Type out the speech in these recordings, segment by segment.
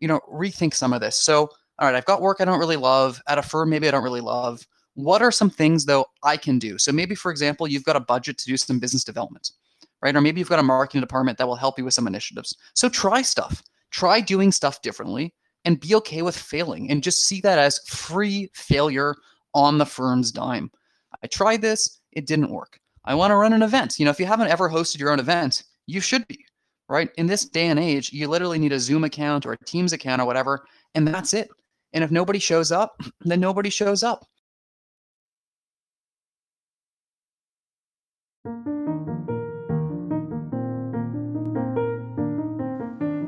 you know, rethink some of this. So, all right, I've got work I don't really love at a firm, maybe I don't really love. What are some things though I can do? So maybe, for example, you've got a budget to do some business development, right? Or maybe you've got a marketing department that will help you with some initiatives. So try stuff. Try doing stuff differently and be okay with failing and just see that as free failure on the firm's dime. I tried this, it didn't work. I want to run an event. You know, if you haven't ever hosted your own event, you should be, right? In this day and age, you literally need a Zoom account or a Teams account or whatever, and that's it. And if nobody shows up, then nobody shows up.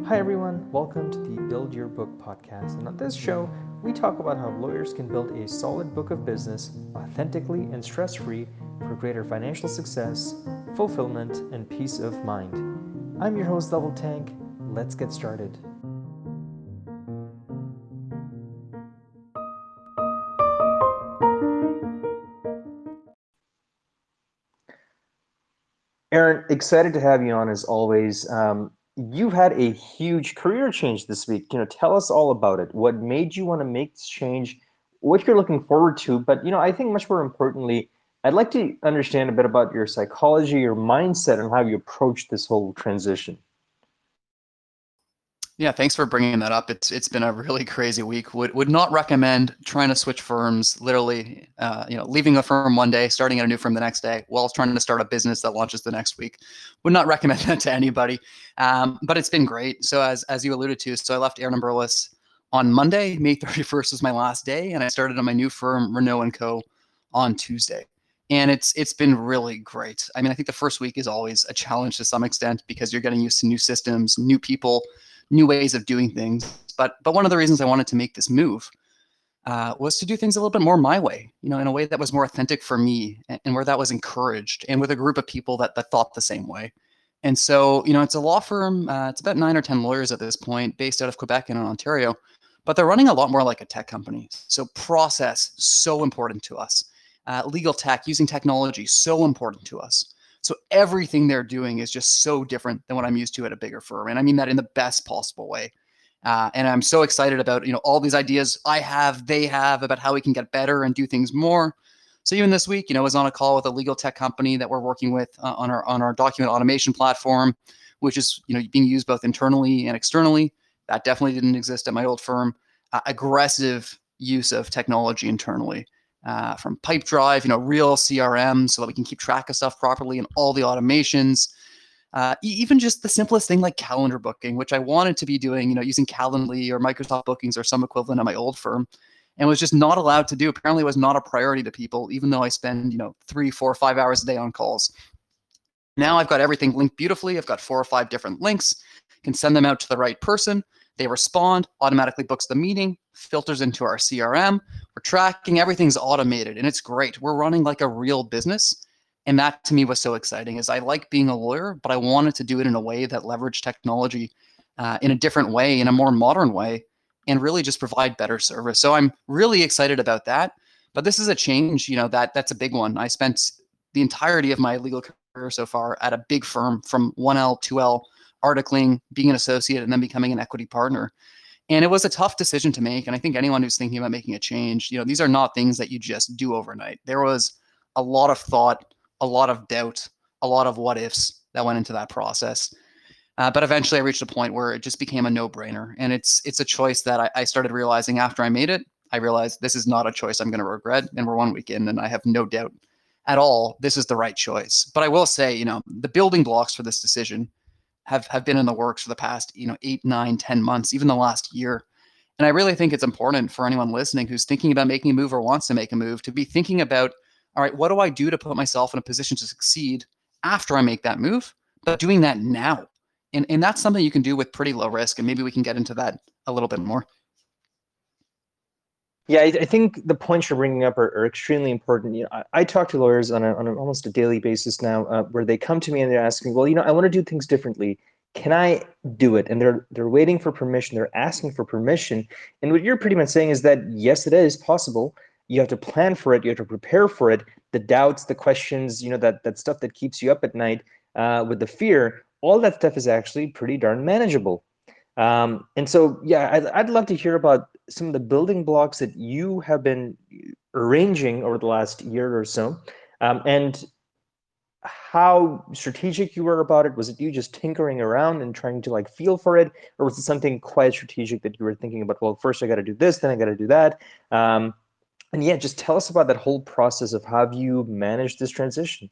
Hi, everyone. Welcome to the Build Your Book podcast. And on this show, we talk about how lawyers can build a solid book of business authentically and stress free for greater financial success, fulfillment, and peace of mind. I'm your host, Double Tank. Let's get started. Aaron, excited to have you on as always. Um, you've had a huge career change this week. You know, tell us all about it. What made you want to make this change? What you're looking forward to? But you know, I think much more importantly, I'd like to understand a bit about your psychology, your mindset, and how you approach this whole transition. Yeah, thanks for bringing that up. It's it's been a really crazy week. Would would not recommend trying to switch firms. Literally, uh, you know, leaving a firm one day, starting at a new firm the next day, while trying to start a business that launches the next week. Would not recommend that to anybody. Um, but it's been great. So as as you alluded to, so I left Aird & Berlis on Monday, May 31st was my last day, and I started on my new firm, Renno and Co. on Tuesday and it's it's been really great. I mean, I think the first week is always a challenge to some extent because you're getting used to new systems, new people, new ways of doing things. But but one of the reasons I wanted to make this move uh, was to do things a little bit more my way, you know, in a way that was more authentic for me and, and, where that was encouraged and with a group of people that, that thought the same way. And so, you know, it's a law firm. Uh, it's about nine or 10 lawyers at this point based out of Quebec and Ontario, but they're running a lot more like a tech company. So process, so important to us. Uh, legal tech, using technology, so important to us. So everything they're doing is just so different than what I'm used to at a bigger firm, and I mean that in the best possible way. Uh, and I'm so excited about you know all these ideas I have, they have about how we can get better and do things more. So even this week, you know, I was on a call with a legal tech company that we're working with uh, on our on our document automation platform, which is you know being used both internally and externally. That definitely didn't exist at my old firm. Uh, aggressive use of technology internally uh, from Pipedrive, you know, real CRM so that we can keep track of stuff properly and all the automations. Uh, even just the simplest thing like calendar booking, which I wanted to be doing, you know, using Calendly or Microsoft Bookings or some equivalent at my old firm, and was just not allowed to do. Apparently, was not a priority to people, even though I spend, you know, three, four, five hours a day on calls. Now I've got everything linked beautifully. I've got four or five different links. Can send them out to the right person. They respond, automatically books the meeting, filters into our CRM. We're tracking, everything's automated and it's great. We're running like a real business. And that to me was so exciting is I like being a lawyer, but I wanted to do it in a way that leveraged technology uh, in a different way, in a more modern way, and really just provide better service. So I'm really excited about that. But this is a change, you know, that that's a big one. I spent the entirety of my legal career so far at a big firm from 1L, 2L, articling, being an associate, and then becoming an equity partner. And it was a tough decision to make. And I think anyone who's thinking about making a change, you know, these are not things that you just do overnight. There was a lot of thought, a lot of doubt, a lot of what ifs that went into that process. Uh, but eventually, I reached a point where it just became a no-brainer, and it's it's a choice that I, I started realizing after I made it. I realized this is not a choice I'm going to regret, and we're one week in, and I have no doubt at all this is the right choice. But I will say, you know, the building blocks for this decision have have been in the works for the past you know eight nine ten months even the last year. And i really think it's important for anyone listening who's thinking about making a move or wants to make a move to be thinking about all right what do i do to put myself in a position to succeed after i make that move? But doing that now. And and that's something you can do with pretty low risk and maybe we can get into that a little bit more yeah, I, I, think the points you're bringing up are, are extremely important. You know, I, I, talk to lawyers on, a, on a, almost a daily basis now, uh, where they come to me and they're asking, "Well, you know, I want to do things differently. Can I do it?" And they're they're waiting for permission. They're asking for permission. And what you're pretty much saying is that yes, it is possible. You have to plan for it. You have to prepare for it. The doubts, the questions, you know, that that stuff that keeps you up at night uh, with the fear, all that stuff is actually pretty darn manageable. Um, and so, yeah, I'd, I'd love to hear about some of the building blocks that you have been arranging over the last year or so, um, and how strategic you were about it. Was it you just tinkering around and trying to like feel for it, or was it something quite strategic that you were thinking about? Well, first I got to do this, then I got to do that. Um, and yeah, just tell us about that whole process of how you managed this transition.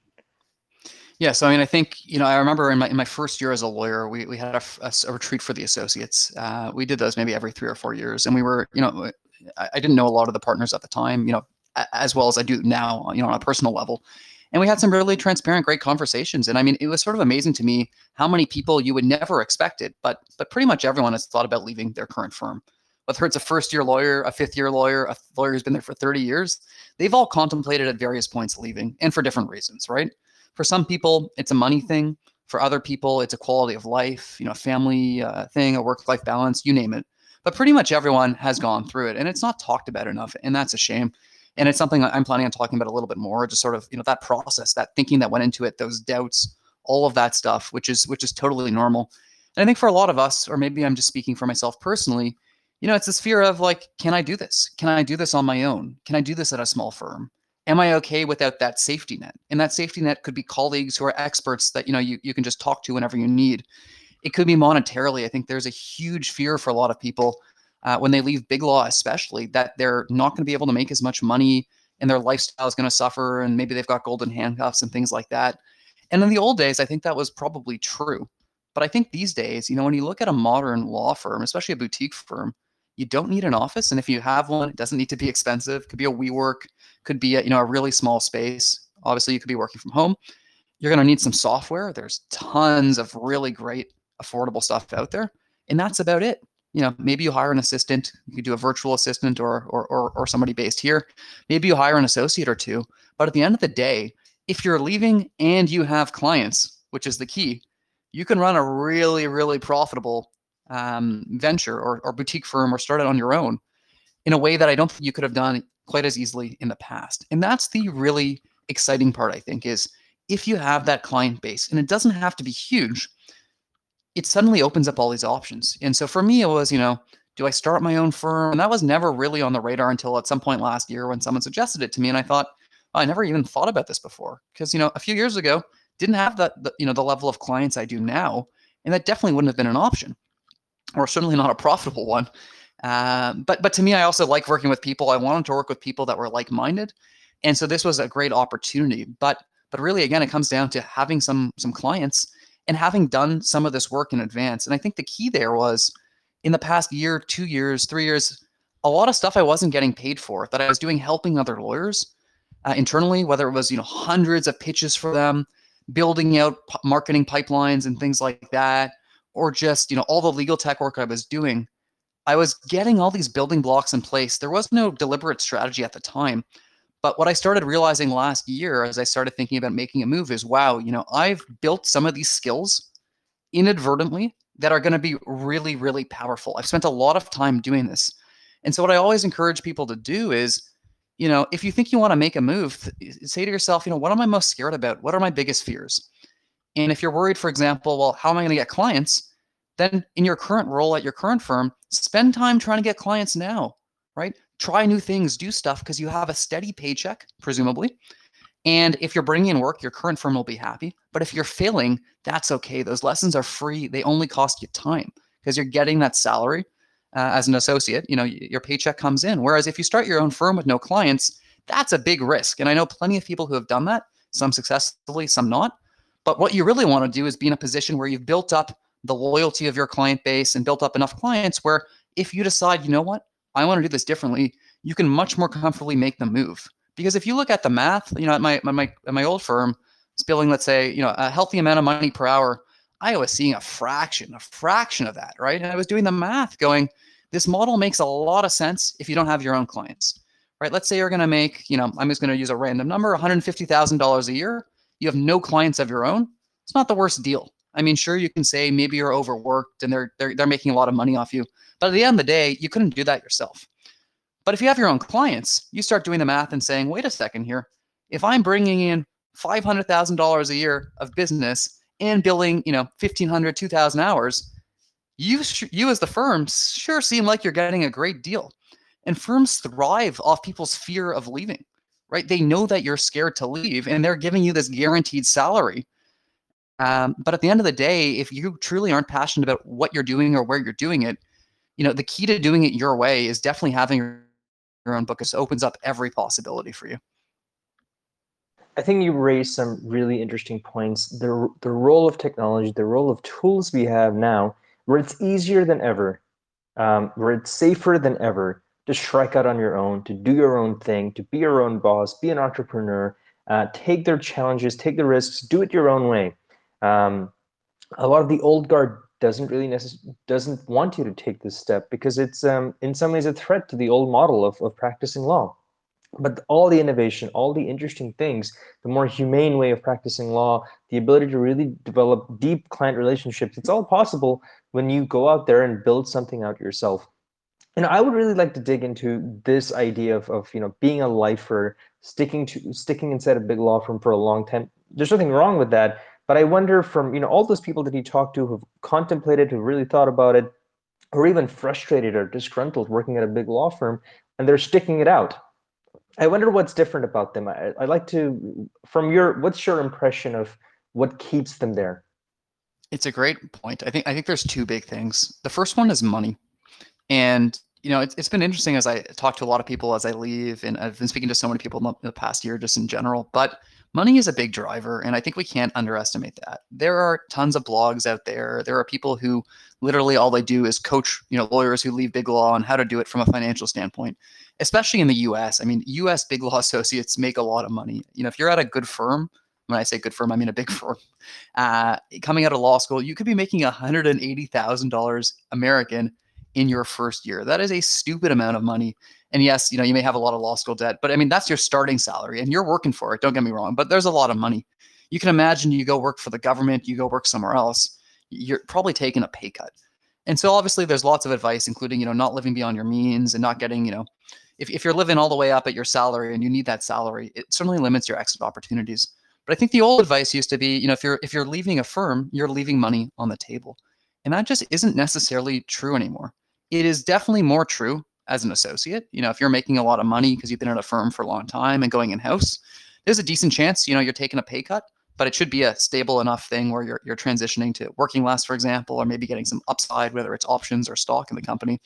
Yeah, so I mean, I think you know, I remember in my in my first year as a lawyer, we we had a, a, a retreat for the associates. Uh, we did those maybe every three or four years, and we were, you know, I, I, didn't know a lot of the partners at the time, you know, as well as I do now, you know, on a personal level. And we had some really transparent, great conversations. And I mean, it was sort of amazing to me how many people you would never expect it, but but pretty much everyone has thought about leaving their current firm. Whether it's a first year lawyer, a fifth year lawyer, a lawyer who's been there for 30 years, they've all contemplated at various points leaving and for different reasons, right? For some people, it's a money thing. For other people, it's a quality of life, you know, family uh, thing, a work life balance, you name it. But pretty much everyone has gone through it, and it's not talked about enough, and that's a shame. And it's something I'm planning on talking about a little bit more, just sort of you know that process, that thinking that went into it, those doubts, all of that stuff, which is which is totally normal. And I think for a lot of us, or maybe I'm just speaking for myself personally, you know, it's this fear of like, can I do this? Can I do this on my own? Can I do this at a small firm? Am I okay without that safety net? And that safety net could be colleagues who are experts that you know you, you can just talk to whenever you need. It could be monetarily. I think there's a huge fear for a lot of people uh, when they leave big law, especially that they're not going to be able to make as much money and their lifestyle is going to suffer, and maybe they've got golden handcuffs and things like that. And in the old days, I think that was probably true. But I think these days, you know, when you look at a modern law firm, especially a boutique firm, you don't need an office. And if you have one, it doesn't need to be expensive. Could be a WeWork, could be a, you know a really small space. Obviously, you could be working from home. You're going to need some software. There's tons of really great, affordable stuff out there, and that's about it. You know, maybe you hire an assistant. You could do a virtual assistant or or or, or somebody based here. Maybe you hire an associate or two. But at the end of the day, if you're leaving and you have clients, which is the key, you can run a really, really profitable um, venture or, or boutique firm or start it on your own in a way that I don't think you could have done quite as easily in the past. And that's the really exciting part, I think, is if you have that client base, and it doesn't have to be huge, it suddenly opens up all these options. And so for me, it was, you know, do I start my own firm? And that was never really on the radar until at some point last year when someone suggested it to me. And I thought, oh, I never even thought about this before. Because, you know, a few years ago, didn't have that, the, you know, the level of clients I do now. And that definitely wouldn't have been an option or certainly not a profitable one. Uh, but but to me, I also like working with people. I wanted to work with people that were like-minded, and so this was a great opportunity. But but really, again, it comes down to having some some clients and having done some of this work in advance. And I think the key there was in the past year, two years, three years, a lot of stuff I wasn't getting paid for that I was doing helping other lawyers uh, internally, whether it was you know hundreds of pitches for them, building out p- marketing pipelines and things like that or just you know all the legal tech work I was doing, I was getting all these building blocks in place. There was no deliberate strategy at the time. But what I started realizing last year as I started thinking about making a move is wow, you know, I've built some of these skills inadvertently that are going to be really, really powerful. I've spent a lot of time doing this. And so what I always encourage people to do is, you know, if you think you want to make a move, say to yourself, you know, what am I most scared about? What are my biggest fears? And if you're worried, for example, well, how am I going to get clients? Then in your current role at your current firm, spend time trying to get clients now, right? Try new things, do stuff because you have a steady paycheck, presumably. And if you're bringing in work, your current firm will be happy. But if you're failing, that's okay. Those lessons are free. They only cost you time because you're getting that salary uh, as an associate. You know, your paycheck comes in. Whereas if you start your own firm with no clients, that's a big risk. And I know plenty of people who have done that, some successfully, some not. But what you really want to do is be in a position where you've built up the loyalty of your client base and built up enough clients where if you decide, you know what, I want to do this differently, you can much more comfortably make the move. Because if you look at the math, you know, at my my at my old firm, spilling, let's say, you know, a healthy amount of money per hour, I was seeing a fraction, a fraction of that, right? And I was doing the math going, this model makes a lot of sense if you don't have your own clients, right? Let's say you're going to make, you know, I'm just going to use a random number, $150,000 a year you have no clients of your own, it's not the worst deal. I mean, sure, you can say maybe you're overworked and they're, they're, they're making a lot of money off you. But at the end of the day, you couldn't do that yourself. But if you have your own clients, you start doing the math and saying, wait a second here. If I'm bringing in $500,000 a year of business and billing, you know, 1,500, 2,000 hours, you you as the firm sure seem like you're getting a great deal. And firms thrive off people's fear of leaving, right? They know that you're scared to leave and they're giving you this guaranteed salary. Um, but at the end of the day, if you truly aren't passionate about what you're doing or where you're doing it, you know, the key to doing it your way is definitely having your own book. This opens up every possibility for you. I think you raised some really interesting points. The, the role of technology, the role of tools we have now, where it's easier than ever, um, where it's safer than ever to strike out on your own, to do your own thing, to be your own boss, be an entrepreneur, uh, take their challenges, take the risks, do it your own way. Um, a lot of the old guard doesn't really necessarily doesn't want you to take this step because it's um, in some ways a threat to the old model of, of practicing law but all the innovation all the interesting things the more humane way of practicing law the ability to really develop deep client relationships it's all possible when you go out there and build something out yourself and i would really like to dig into this idea of, of you know being a lifer sticking to sticking inside a big law firm for a long time there's nothing wrong with that but I wonder from you know all those people that he talked to who've contemplated, who really thought about it, or even frustrated or disgruntled working at a big law firm, and they're sticking it out. I wonder what's different about them. I, would like to, from your, what's your impression of what keeps them there? It's a great point. I think I think there's two big things. The first one is money, and you know it's, it's been interesting as I talk to a lot of people as I leave, and I've been speaking to so many people in the past year just in general. But money is a big driver and i think we can't underestimate that. There are tons of blogs out there. There are people who literally all they do is coach you know lawyers who leave big law on how to do it from a financial standpoint especially in the us i mean us big law associates make a lot of money. You know if you're at a good firm when i say good firm i mean a big firm uh, coming out of law school you could be making $180000 american in your first year that is a stupid amount of money and yes, you know, you may have a lot of law school debt, but I mean, that's your starting salary and you're working for it. Don't get me wrong, but there's a lot of money. You can imagine you go work for the government, you go work somewhere else, you're probably taking a pay cut. And so obviously there's lots of advice, including, you know, not living beyond your means and not getting, you know, if, if you're living all the way up at your salary and you need that salary, it certainly limits your exit opportunities. But I think the old advice used to be, you know, if you're if you're leaving a firm, you're leaving money on the table. And that just isn't necessarily true anymore. It is definitely more true as an associate. You know, if you're making a lot of money because you've been at a firm for a long time and going in house, there's a decent chance, you know, you're taking a pay cut, but it should be a stable enough thing where you're, you're transitioning to working less, for example, or maybe getting some upside, whether it's options or stock in the company.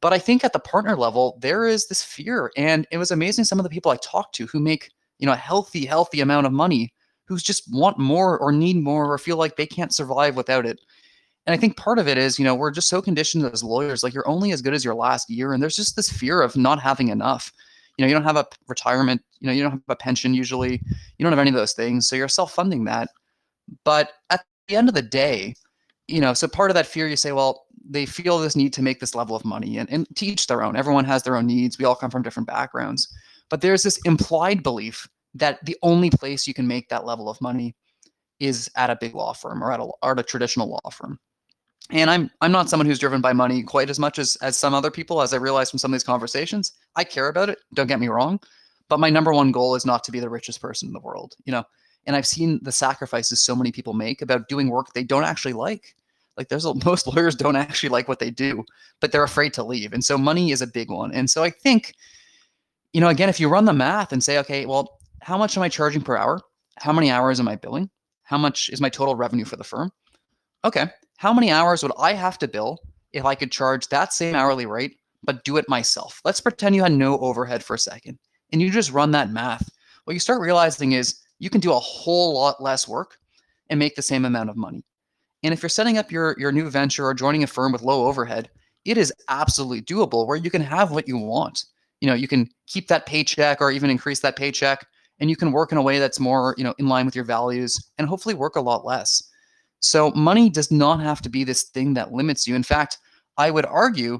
But I think at the partner level, there is this fear. And it was amazing some of the people I talked to who make, you know, a healthy, healthy amount of money, who's just want more or need more or feel like they can't survive without it. And I think part of it is, you know, we're just so conditioned as lawyers, like you're only as good as your last year. And there's just this fear of not having enough. You know, you don't have a retirement, you know, you don't have a pension usually, you don't have any of those things. So you're self funding that. But at the end of the day, you know, so part of that fear, you say, well, they feel this need to make this level of money and, and teach their own. Everyone has their own needs. We all come from different backgrounds. But there's this implied belief that the only place you can make that level of money is at a big law firm or at a, or at a traditional law firm and i'm i'm not someone who's driven by money quite as much as as some other people as i realize from some of these conversations. I care about it don't get me wrong but my number one goal is not to be the richest person in the world you know? And i've seen the sacrifices so many people make about doing work they don't actually like. Like there's a, most lawyers don't actually like what they do but they're afraid to leave and so money is a big one. And so i think you know again if you run the math and say okay well how much am i charging per hour? How many hours am i billing? How much is my total revenue for the firm? Okay how many hours would I have to bill if I could charge that same hourly rate, but do it myself? Let's pretend you had no overhead for a second and you just run that math. What you start realizing is you can do a whole lot less work and make the same amount of money. And if you're setting up your, your new venture or joining a firm with low overhead, it is absolutely doable where you can have what you want. You know, you can keep that paycheck or even increase that paycheck and you can work in a way that's more, you know, in line with your values and hopefully work a lot less. So money does not have to be this thing that limits you. In fact, I would argue,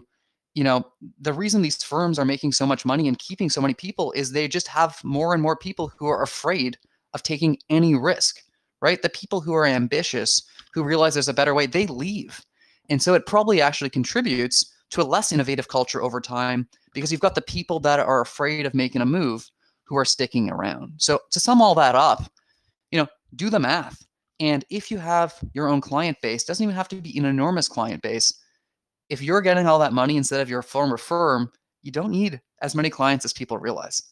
you know, the reason these firms are making so much money and keeping so many people is they just have more and more people who are afraid of taking any risk, right? The people who are ambitious, who realize there's a better way, they leave. And so it probably actually contributes to a less innovative culture over time because you've got the people that are afraid of making a move who are sticking around. So to sum all that up, you know, do the math And if you have your own client base, doesn't even have to be an enormous client base. If you're getting all that money instead of your former firm, you don't need as many clients as people realize.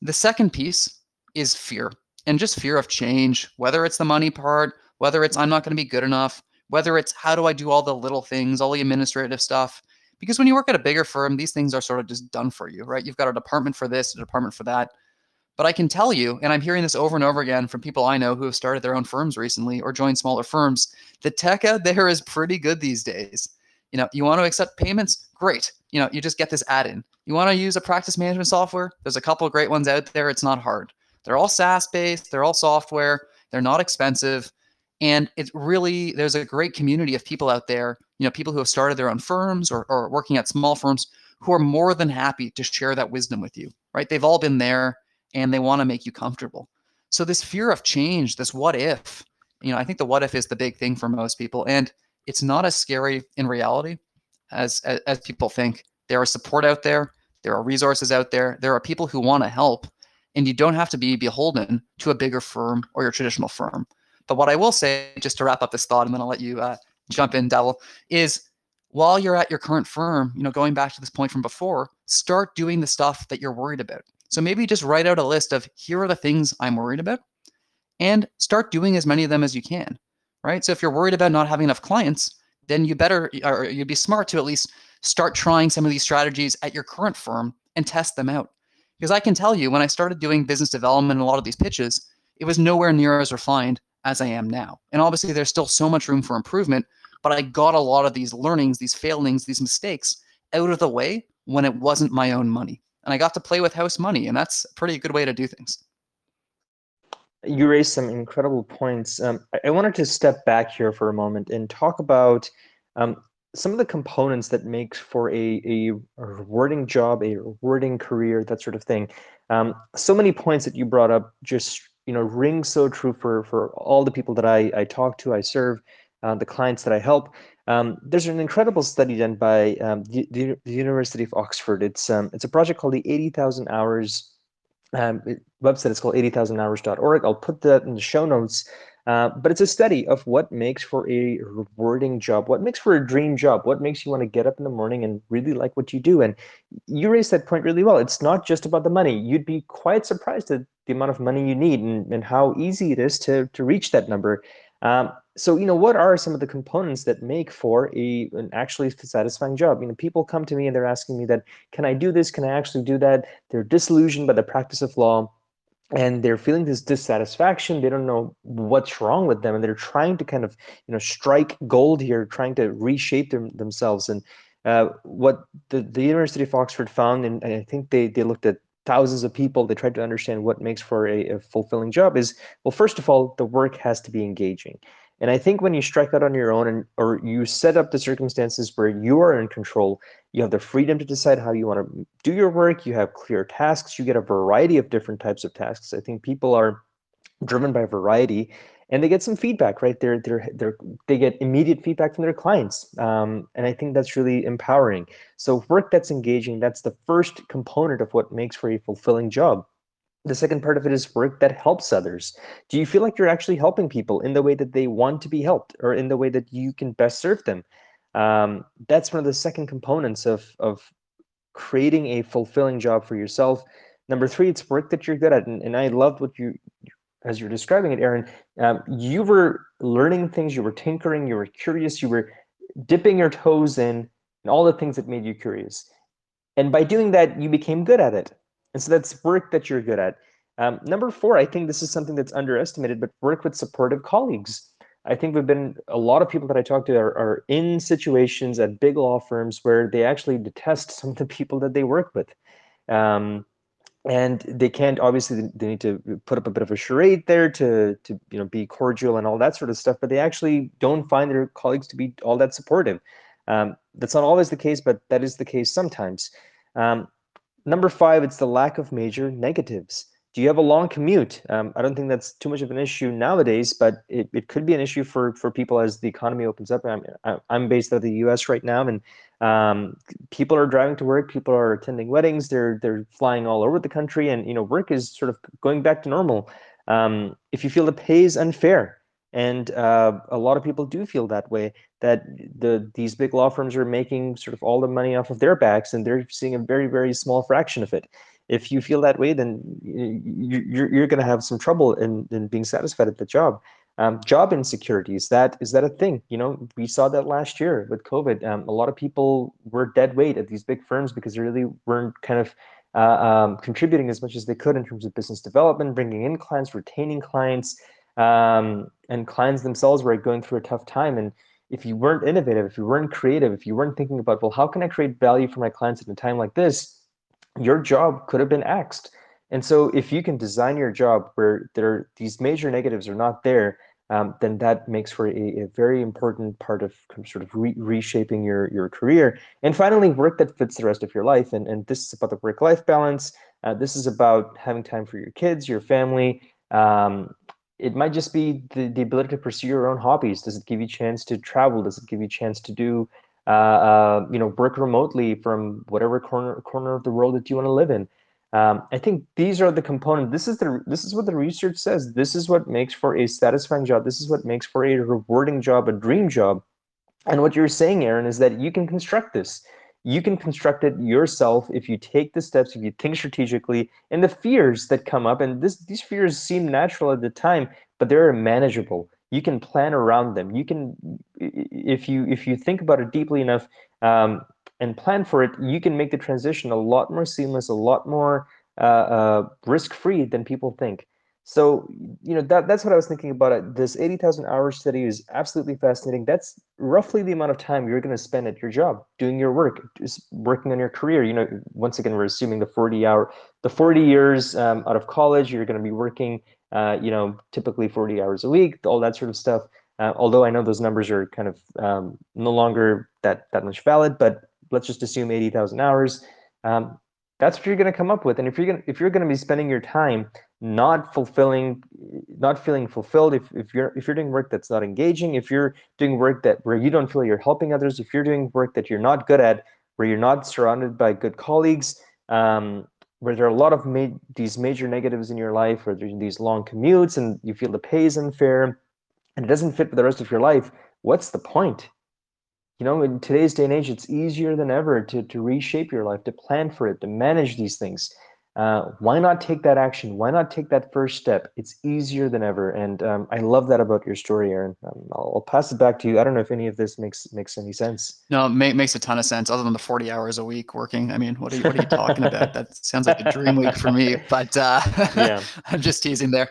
The second piece is fear and just fear of change, whether it's the money part, whether it's I'm not going to be good enough, whether it's how do I do all the little things, all the administrative stuff. Because when you work at a bigger firm, these things are sort of just done for you, right? You've got a department for this, a department for that. But I can tell you, and I'm hearing this over and over again from people I know who have started their own firms recently or joined smaller firms, the tech out there is pretty good these days. You know, you want to accept payments? Great. You know, you just get this add in. You want to use a practice management software? There's a couple great ones out there. It's not hard. They're all SaaS based, they're all software, they're not expensive. And it's really, there's a great community of people out there, you know, people who have started their own firms or, or working at small firms who are more than happy to share that wisdom with you, right? They've all been there and they want to make you comfortable. So this fear of change, this what if, you know, I think the what if is the big thing for most people. And it's not as scary in reality as, as, as people think. There are support out there. There are resources out there. There are people who want to help and you don't have to be beholden to a bigger firm or your traditional firm. But what I will say, just to wrap up this thought, and then I'll let you uh, jump in, Devil, is while you're at your current firm, you know, going back to this point from before, start doing the stuff that you're worried about. So maybe just write out a list of here are the things I'm worried about and start doing as many of them as you can, right? So if you're worried about not having enough clients, then you better, or you'd be smart to at least start trying some of these strategies at your current firm and test them out. Because I can tell you, when I started doing business development and a lot of these pitches, it was nowhere near as refined as I am now. And obviously, there's still so much room for improvement, but I got a lot of these learnings, these failings, these mistakes out of the way when it wasn't my own money. And I got to play with house money, and that's a pretty good way to do things. You raised some incredible points. Um, I, wanted to step back here for a moment and talk about um, some of the components that makes for a, a rewarding job, a rewarding career, that sort of thing. Um, so many points that you brought up just you know ring so true for for all the people that I, I talk to, I serve, uh, the clients that I help. Um, there's an incredible study done by um, the, the, University of Oxford. It's um, it's a project called the 80,000 Hours um, website. It's called 80,000hours.org. I'll put that in the show notes. Uh, but it's a study of what makes for a rewarding job, what makes for a dream job, what makes you want to get up in the morning and really like what you do. And you raised that point really well. It's not just about the money. You'd be quite surprised at the amount of money you need and, and how easy it is to, to reach that number. Um, so, you know, what are some of the components that make for a an actually satisfying job? You know, people come to me and they're asking me that, can I do this? Can I actually do that? They're disillusioned by the practice of law and they're feeling this dissatisfaction they don't know what's wrong with them and they're trying to kind of you know strike gold here trying to reshape them, themselves and uh, what the, the university of oxford found and i think they, they looked at thousands of people they tried to understand what makes for a, a fulfilling job is well first of all the work has to be engaging and I think when you strike out on your own and or you set up the circumstances where you are in control, you have the freedom to decide how you want to do your work, you have clear tasks, you get a variety of different types of tasks. I think people are driven by variety and they get some feedback, right? They're they're they're they get immediate feedback from their clients. Um, and I think that's really empowering. So work that's engaging, that's the first component of what makes for a fulfilling job the second part of it is work that helps others. Do you feel like you're actually helping people in the way that they want to be helped or in the way that you can best serve them? Um, that's one of the second components of, of creating a fulfilling job for yourself. Number three, it's work that you're good at. And, and I loved what you, as you're describing it, Aaron, um, you were learning things, you were tinkering, you were curious, you were dipping your toes in and all the things that made you curious. And by doing that, you became good at it. And so that's work that you're good at. Um, number four, I think this is something that's underestimated, but work with supportive colleagues. I think we've been a lot of people that I talk to are, are in situations at big law firms where they actually detest some of the people that they work with. Um, and they can't obviously they need to put up a bit of a charade there to to you know be cordial and all that sort of stuff but they actually don't find their colleagues to be all that supportive um, that's not always the case but that is the case sometimes um, Number five, it's the lack of major negatives. Do you have a long commute? Um, I don't think that's too much of an issue nowadays, but it, it could be an issue for, for people as the economy opens up. I'm, I'm based out of the US right now, and um, people are driving to work, people are attending weddings, they're, they're flying all over the country, and you know work is sort of going back to normal. Um, if you feel the pay is unfair, and uh, a lot of people do feel that way that the these big law firms are making sort of all the money off of their backs and they're seeing a very very small fraction of it if you feel that way then you're, you're going to have some trouble in, in being satisfied at the job. Um, job insecurity is that is that a thing? You know we saw that last year with covid. Um, a lot of people were dead weight at these big firms because they really weren't kind of uh, um, contributing as much as they could in terms of business development bringing in clients retaining clients um, and clients themselves were going through a tough time. And if you weren't innovative, if you weren't creative, if you weren't thinking about, well, how can I create value for my clients at a time like this, your job could have been axed. And so if you can design your job where there these major negatives are not there, um, then that makes for a, a, very important part of sort of re reshaping your, your career. And finally, work that fits the rest of your life. And, and this is about the work-life balance. Uh, this is about having time for your kids, your family, um, it might just be the, the ability to pursue your own hobbies. Does it give you a chance to travel? Does it give you a chance to do, uh, uh, you know, work remotely from whatever corner corner of the world that you want to live in? Um, I think these are the components. This is the this is what the research says. This is what makes for a satisfying job. This is what makes for a rewarding job, a dream job. And what you're saying, Aaron, is that you can construct this you can construct it yourself if you take the steps, if you think strategically, and the fears that come up, and this these fears seem natural at the time, but they're manageable. You can plan around them. You can, if you if you think about it deeply enough um, and plan for it, you can make the transition a lot more seamless, a lot more uh, uh, risk-free than people think. So, you know, that, that's what I was thinking about. It. This 80,000 hours study is absolutely fascinating. That's roughly the amount of time you're going to spend at your job, doing your work, just working on your career. You know, once again, we're assuming the 40 hour, the 40 years um, out of college, you're going to be working, uh, you know, typically 40 hours a week, all that sort of stuff. Uh, although I know those numbers are kind of um, no longer that, that much valid, but let's just assume 80,000 hours. Um, that's what you're going to come up with. And if you're going if you're going to be spending your time not fulfilling not feeling fulfilled if, if you're if you're doing work that's not engaging if you're doing work that where you don't feel you're helping others if you're doing work that you're not good at where you're not surrounded by good colleagues um, where there are a lot of ma these major negatives in your life there's these long commutes and you feel the pay is unfair and it doesn't fit with the rest of your life what's the point? You know in today's day and age it's easier than ever to, to reshape your life to plan for it to manage these things uh, why not take that action? Why not take that first step? It's easier than ever, and um, I love that about your story, Aaron. Um, I'll, I'll, pass it back to you. I don't know if any of this makes makes any sense. No, it makes a ton of sense. Other than the forty hours a week working, I mean, what are you, what are you talking about? That sounds like a dream week for me. But uh, yeah. I'm just teasing there.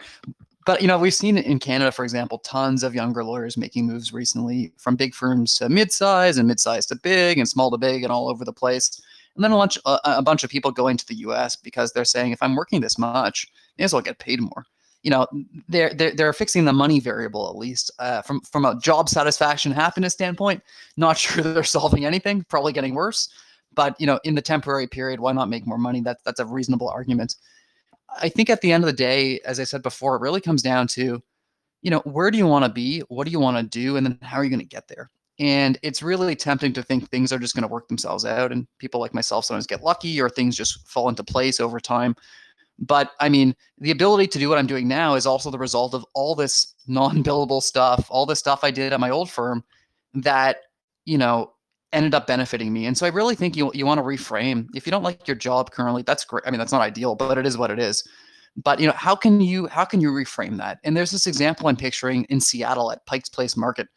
But you know, we've seen in Canada, for example, tons of younger lawyers making moves recently from big firms to mid-size and mid-size to big and small to big and all over the place and then a bunch, a, a bunch of people going to the U.S. because they're saying, if I'm working this much, may as well get paid more. You know, they're they're, they're fixing the money variable at least uh, from from a job satisfaction happiness standpoint. Not sure they're solving anything. Probably getting worse. But you know, in the temporary period, why not make more money? That's that's a reasonable argument. I think at the end of the day, as I said before, it really comes down to, you know, where do you want to be? What do you want to do? And then how are you going to get there? And it's really tempting to think things are just going to work themselves out. And people like myself sometimes get lucky or things just fall into place over time. But I mean, the ability to do what I'm doing now is also the result of all this non billable stuff, all the stuff I did at my old firm that, you know, ended up benefiting me. And so I really think you, you want to reframe. If you don't like your job currently, that's great. I mean, that's not ideal, but it is what it is. But you know, how can you how can you reframe that? And there's this example I'm picturing in Seattle at Pike's Place Market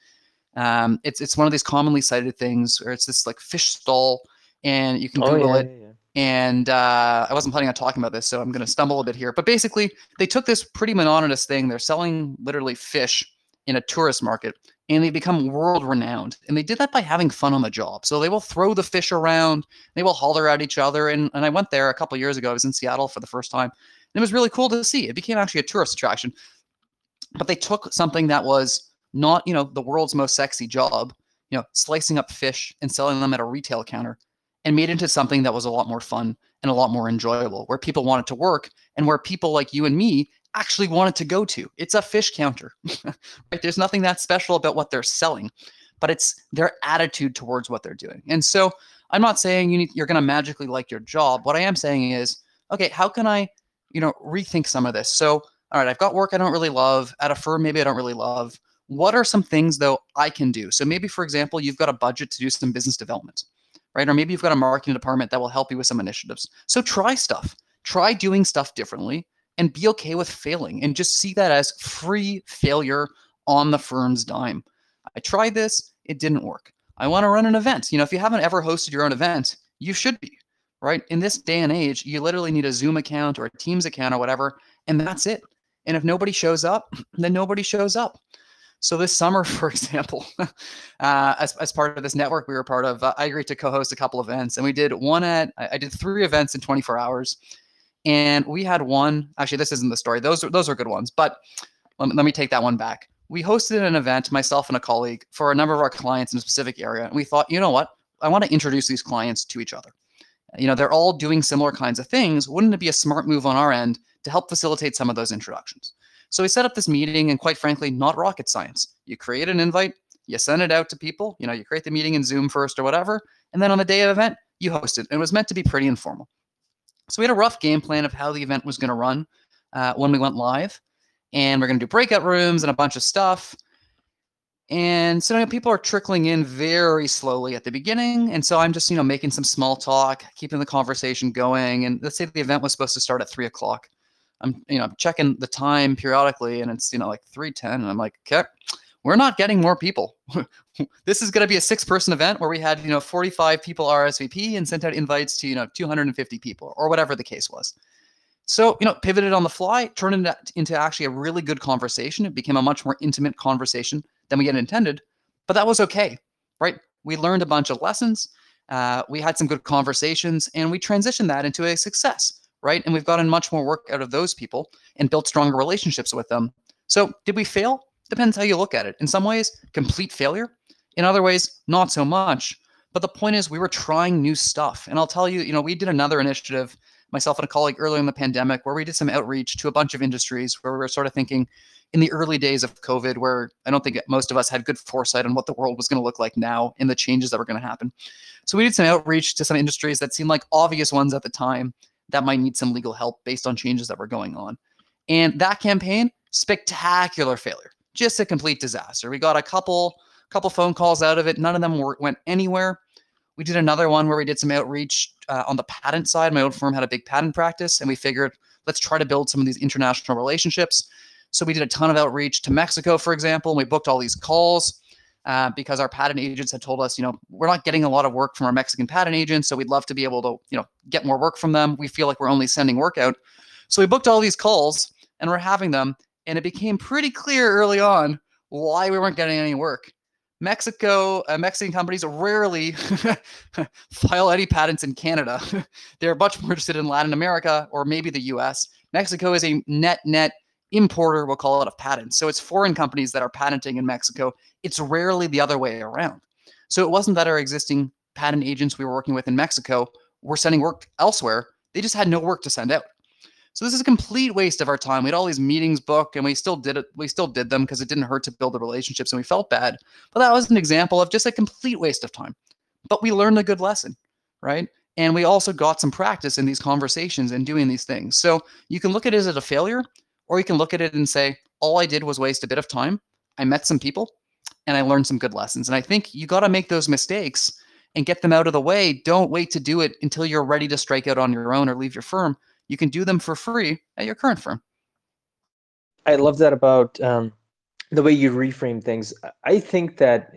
um, it's it's one of these commonly cited things where it's this like fish stall, and you can oh, Google yeah, it. Yeah, yeah. And uh, I wasn't planning on talking about this, so I'm going to stumble a bit here. But basically, they took this pretty monotonous thing. They're selling literally fish in a tourist market, and they become world renowned. And they did that by having fun on the job. So they will throw the fish around, they will holler at each other. And, and I went there a couple years ago. I was in Seattle for the first time. And it was really cool to see. It became actually a tourist attraction. But they took something that was not you know the world's most sexy job you know slicing up fish and selling them at a retail counter and made into something that was a lot more fun and a lot more enjoyable where people wanted to work and where people like you and me actually wanted to go to. It's a fish counter right? There's nothing that special about what they're selling but it's their attitude towards what they're doing. And so i'm not saying you need, you're going to magically like your job. What i am saying is okay how can i you know rethink some of this? So all right i've got work i don't really love. At a firm maybe i don't really love what are some things though I can do? So maybe, for example, you've got a budget to do some business development, right? Or maybe you've got a marketing department that will help you with some initiatives. So try stuff, try doing stuff differently and be okay with failing and just see that as free failure on the firm's dime. I tried this, it didn't work. I want to run an event. You know, if you haven't ever hosted your own event, you should be, right? In this day and age, you literally need a Zoom account or a Teams account or whatever, and that's it. And if nobody shows up, then nobody shows up. So this summer, for example, uh, as, as part of this network we were part of, uh, I agreed to co-host a couple events, and we did one at I did three events in 24 hours, and we had one. Actually, this isn't the story; those are, those are good ones, but let let me take that one back. We hosted an event, myself and a colleague, for a number of our clients in a specific area, and we thought, you know what, I want to introduce these clients to each other. You know, they're all doing similar kinds of things. Wouldn't it be a smart move on our end to help facilitate some of those introductions? So we set up this meeting, and quite frankly, not rocket science. You create an invite, you send it out to people. You know, you create the meeting in Zoom first or whatever, and then on the day of event, you host it. And it was meant to be pretty informal. So we had a rough game plan of how the event was going to run uh, when we went live, and we're going to do breakout rooms and a bunch of stuff. And so you know, people are trickling in very slowly at the beginning. And so I'm just, you know, making some small talk, keeping the conversation going. And let's say the event was supposed to start at three o'clock. I'm, you know, I'm checking the time periodically and it's, you know, like 310. And I'm like, okay, we're not getting more people. this is going to be a six person event where we had, you know, 45 people RSVP and sent out invites to, you know, 250 people or whatever the case was. So, you know, pivoted on the fly, turned it into actually a really good conversation. It became a much more intimate conversation than we had intended, but that was okay, right? We learned a bunch of lessons. Uh, we had some good conversations and we transitioned that into a success right? And we've gotten much more work out of those people and built stronger relationships with them. So, did we fail? Depends how you look at it. In some ways, complete failure. In other ways, not so much. But the point is, we were trying new stuff. And I'll tell you, you know, we did another initiative, myself and a colleague earlier in the pandemic, where we did some outreach to a bunch of industries where we were sort of thinking in the early days of COVID, where I don't think most of us had good foresight on what the world was going to look like now and the changes that were going to happen. So we did some outreach to some industries that seemed like obvious ones at the time that might need some legal help based on changes that were going on. And that campaign, spectacular failure, just a complete disaster. We got a couple couple phone calls out of it. None of them were, went anywhere. We did another one where we did some outreach uh, on the patent side. My old firm had a big patent practice, and we figured let's try to build some of these international relationships. So we did a ton of outreach to Mexico, for example, and we booked all these calls. Uh, because our patent agents had told us, you know, we're not getting a lot of work from our Mexican patent agents, so we'd love to be able to, you know, get more work from them. We feel like we're only sending work out. So we booked all these calls and we're having them, and it became pretty clear early on why we weren't getting any work. Mexico, uh, Mexican companies rarely file any patents in Canada. They're much more interested in Latin America or maybe the US. Mexico is a net net importer, we'll call it, of patents. So it's foreign companies that are patenting in Mexico. It's rarely the other way around. So it wasn't that our existing patent agents we were working with in Mexico were sending work elsewhere. They just had no work to send out. So this is a complete waste of our time. We had all these meetings booked and we still did it. We still did them because it didn't hurt to build the relationships and we felt bad. But that was an example of just a complete waste of time. But we learned a good lesson, right? And we also got some practice in these conversations and doing these things. So you can look at it as a failure, or you can look at it and say, all I did was waste a bit of time. I met some people and I learned some good lessons. And I think you got to make those mistakes and get them out of the way. Don't wait to do it until you're ready to strike out on your own or leave your firm. You can do them for free at your current firm. I love that about um, the way you reframe things. I think that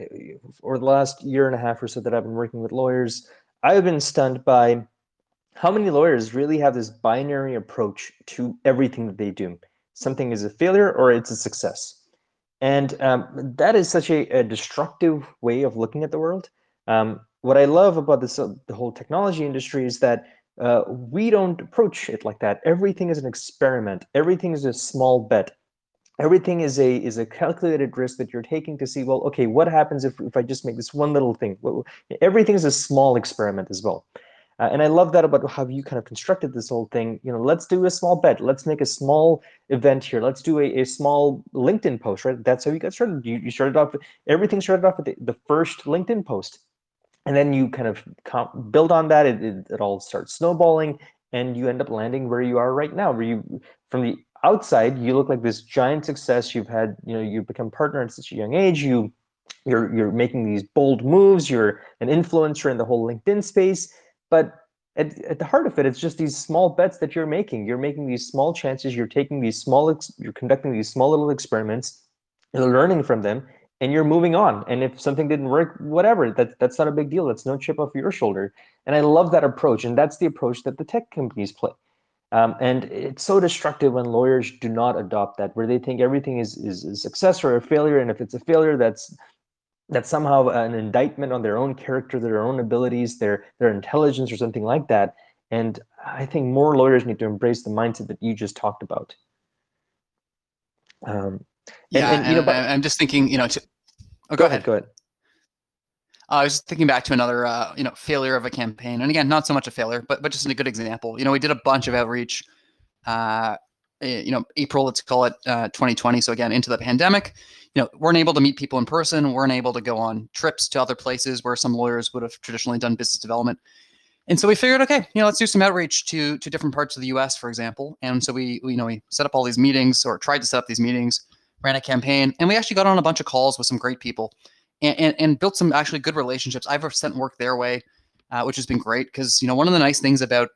over the last year and a half or so that I've been working with lawyers, I've been stunned by how many lawyers really have this binary approach to everything that they do something is a failure or it's a success. And um, that is such a, a, destructive way of looking at the world. Um, what I love about this, uh, the whole technology industry is that uh, we don't approach it like that. Everything is an experiment. Everything is a small bet. Everything is a is a calculated risk that you're taking to see, well, okay, what happens if, if I just make this one little thing? Everything is a small experiment as well. Uh, and I love that about how you kind of constructed this whole thing. You know, let's do a small bet. Let's make a small event here. Let's do a, a small LinkedIn post, right? That's how you got started. You, you started off, everything started off with the, the first LinkedIn post. And then you kind of build on that. It, it, it all starts snowballing and you end up landing where you are right now, where you, from the outside you look like this giant success you've had you know you've become partner at such a young age you you're you're making these bold moves you're an influencer in the whole linkedin space but at, at the heart of it it's just these small bets that you're making. You're making these small chances. You're taking these small you're conducting these small little experiments you're learning from them and you're moving on. And if something didn't work whatever that, that's not a big deal. That's no chip off your shoulder. And i love that approach and that's the approach that the tech companies play. Um, and it's so destructive when lawyers do not adopt that, where they think everything is, is a success or a failure. And if it's a failure, that's that's somehow an indictment on their own character, their own abilities, their their intelligence, or something like that. And I think more lawyers need to embrace the mindset that you just talked about. Um, yeah, and, and, you know, but, I'm just thinking, you know, to, oh, go, go ahead. Go ahead. I was thinking back to another, uh, you know, failure of a campaign, and again, not so much a failure, but but just a good example. You know, we did a bunch of outreach. Uh, eh, you know, April, let's call it uh, 2020. So again, into the pandemic, you know, weren't able to meet people in person, weren't able to go on trips to other places where some lawyers would have traditionally done business development. And so we figured, okay, you know, let's do some outreach to to different parts of the U.S., for example. And so we, we you know, we set up all these meetings or tried to set up these meetings, ran a campaign, and we actually got on a bunch of calls with some great people and, and, and built some actually good relationships. I've sent work their way, uh, which has been great because you know one of the nice things about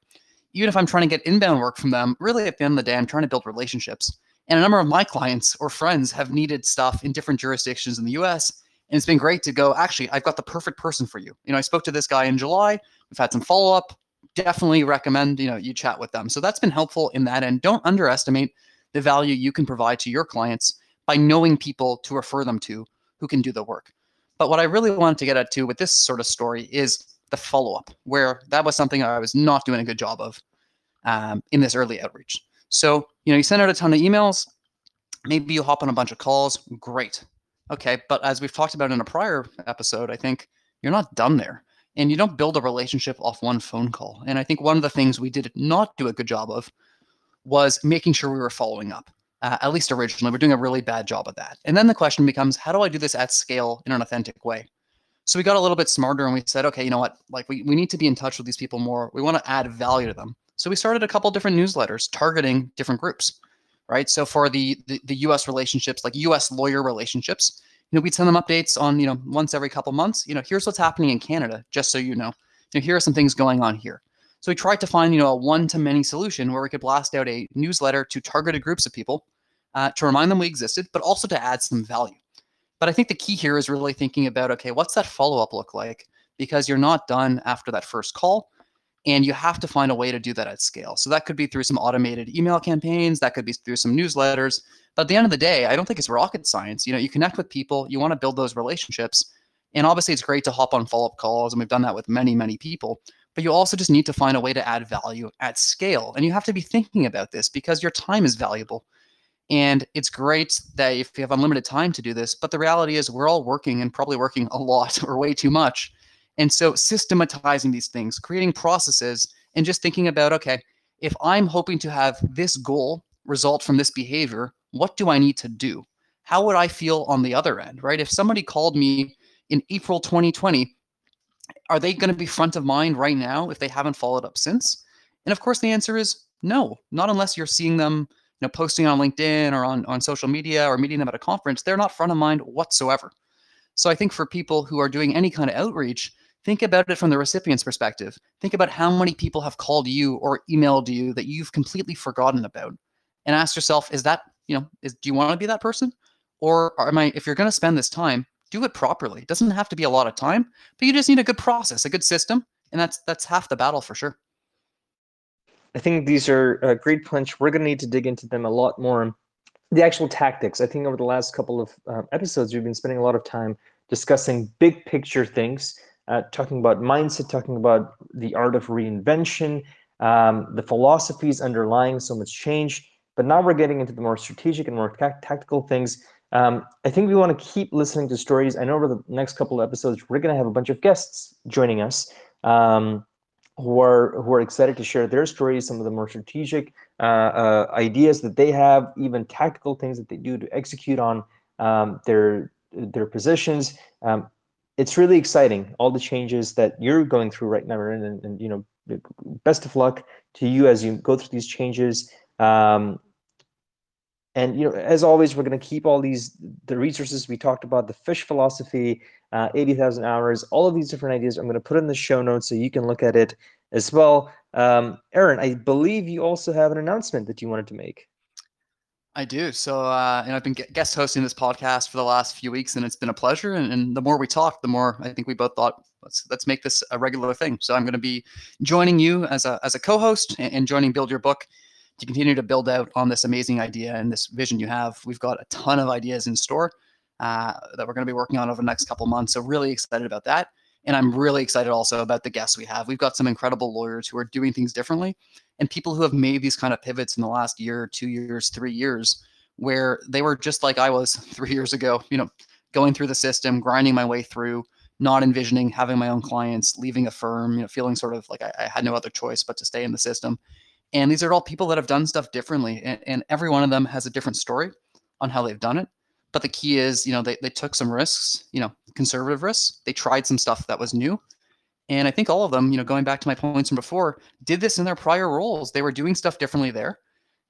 even if I'm trying to get inbound work from them, really at the end of the day, I'm trying to build relationships. And a number of my clients or friends have needed stuff in different jurisdictions in the US. And it's been great to go, actually, I've got the perfect person for you. You know, I spoke to this guy in July. We've had some follow up. Definitely recommend, you know, you chat with them. So that's been helpful in that end. Don't underestimate the value you can provide to your clients by knowing people to refer them to who can do the work. But what I really wanted to get at too with this sort of story is the follow up, where that was something I was not doing a good job of um, in this early outreach. So, you know, you send out a ton of emails, maybe you hop on a bunch of calls, great. Okay, but as we've talked about in a prior episode, I think you're not done there. And you don't build a relationship off one phone call. And I think one of the things we did not do a good job of was making sure we were following up uh, at least originally. We're doing a really bad job of that. And then the question becomes, how do I do this at scale in an authentic way? So we got a little bit smarter and we said, okay, you know what? Like we, we need to be in touch with these people more. We want to add value to them. So we started a couple different newsletters targeting different groups, right? So for the, the, the US relationships, like US lawyer relationships, you know, we'd send them updates on, you know, once every couple months, you know, here's what's happening in Canada, just so you know. You know, here are some things going on here. So we tried to find, you know, a one-to-many solution where we could blast out a newsletter to targeted groups of people uh, to remind them we existed, but also to add some value. But I think the key here is really thinking about, okay, what's that follow-up look like? Because you're not done after that first call and you have to find a way to do that at scale. So that could be through some automated email campaigns, that could be through some newsletters. But at the end of the day, I don't think it's rocket science. You know, you connect with people, you want to build those relationships. And obviously it's great to hop on follow-up calls, and we've done that with many, many people but you also just need to find a way to add value at scale. And you have to be thinking about this because your time is valuable. And it's great that if you have unlimited time to do this, but the reality is we're all working and probably working a lot or way too much. And so systematizing these things, creating processes, and just thinking about, okay, if I'm hoping to have this goal result from this behavior, what do I need to do? How would I feel on the other end, right? If somebody called me in April 2020 are they going to be front of mind right now if they haven't followed up since? And of course, the answer is no, not unless you're seeing them, you know, posting on LinkedIn or on, on social media or meeting them at a conference. They're not front of mind whatsoever. So I think for people who are doing any kind of outreach, think about it from the recipient's perspective. Think about how many people have called you or emailed you that you've completely forgotten about, and ask yourself: Is that you know, is do you want to be that person, or am I? If you're going to spend this time, do it properly. It doesn't have to be a lot of time, but you just need a good process, a good system, and that's that's half the battle for sure. I think these are uh, great points. We're going to need to dig into them a lot more. The actual tactics. I think over the last couple of uh, episodes, we've been spending a lot of time discussing big picture things, uh, talking about mindset, talking about the art of reinvention, um, the philosophies underlying so much change. But now we're getting into the more strategic and more tactical things um, I think we want to keep listening to stories. I know over the next couple of episodes, we're going to have a bunch of guests joining us um, who are who are excited to share their stories, some of the more strategic uh, uh, ideas that they have, even tactical things that they do to execute on um, their their positions. It's really exciting, all the changes that you're going through right now, and, and, and you know, best of luck to you as you go through these changes. Um, And you know, as always, we're going to keep all these the resources we talked about, the fish philosophy, uh, 80,000 hours, all of these different ideas. I'm going to put in the show notes so you can look at it as well. Um, Aaron, I believe you also have an announcement that you wanted to make. I do. So, uh, and I've been guest hosting this podcast for the last few weeks, and it's been a pleasure. And, and the more we talk, the more I think we both thought let's let's make this a regular thing. So, I'm going to be joining you as a as a co-host and, and joining Build Your Book to continue to build out on this amazing idea and this vision you have. We've got a ton of ideas in store uh, that we're going to be working on over the next couple months. So, really excited about that. And I'm really excited also about the guests we have. We've got some incredible lawyers who are doing things differently and people who have made these kind of pivots in the last year, two years, three years, where they were just like I was three years ago, you know, going through the system, grinding my way through, not envisioning having my own clients, leaving a firm, you know, feeling sort of like I, I had no other choice but to stay in the system. And these are all people that have done stuff differently. And, and every one of them has a different story on how they've done it. But the key is, you know, they, they took some risks, you know, conservative risks. They tried some stuff that was new. And I think all of them, you know, going back to my points from before, did this in their prior roles. They were doing stuff differently there.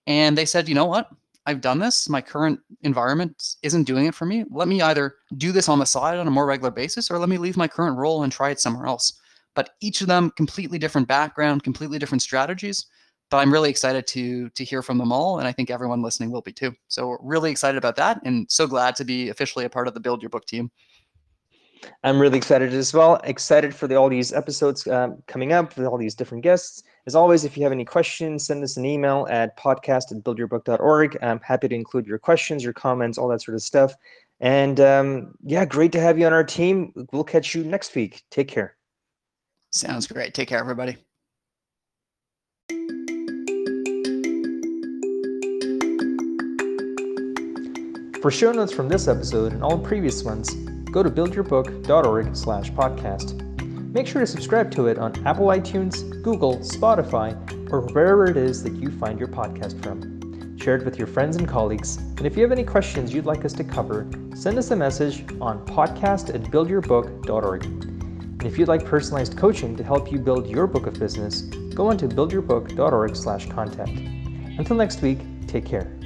And they said, you know what? I've done this. My current environment isn't doing it for me. Let me either do this on the side on a more regular basis or let me leave my current role and try it somewhere else. But each of them completely different background, completely different strategies. But I'm really excited to to hear from them all, and I think everyone listening will be too. So really excited about that, and so glad to be officially a part of the Build Your Book team. I'm really excited as well. Excited for the, all these episodes um, coming up with all these different guests. As always, if you have any questions, send us an email at podcast at buildyourbook.org. I'm happy to include your questions, your comments, all that sort of stuff. And um, yeah, great to have you on our team. We'll catch you next week. Take care. Sounds great. Take care, everybody. For show notes from this episode and all previous ones, go to buildyourbook.org slash podcast. Make sure to subscribe to it on Apple iTunes, Google, Spotify, or wherever it is that you find your podcast from. Share it with your friends and colleagues. And if you have any questions you'd like us to cover, send us a message on podcast at buildyourbook.org. And if you'd like personalized coaching to help you build your book of business, go on to buildyourbook.org slash contact. Until next week, take care.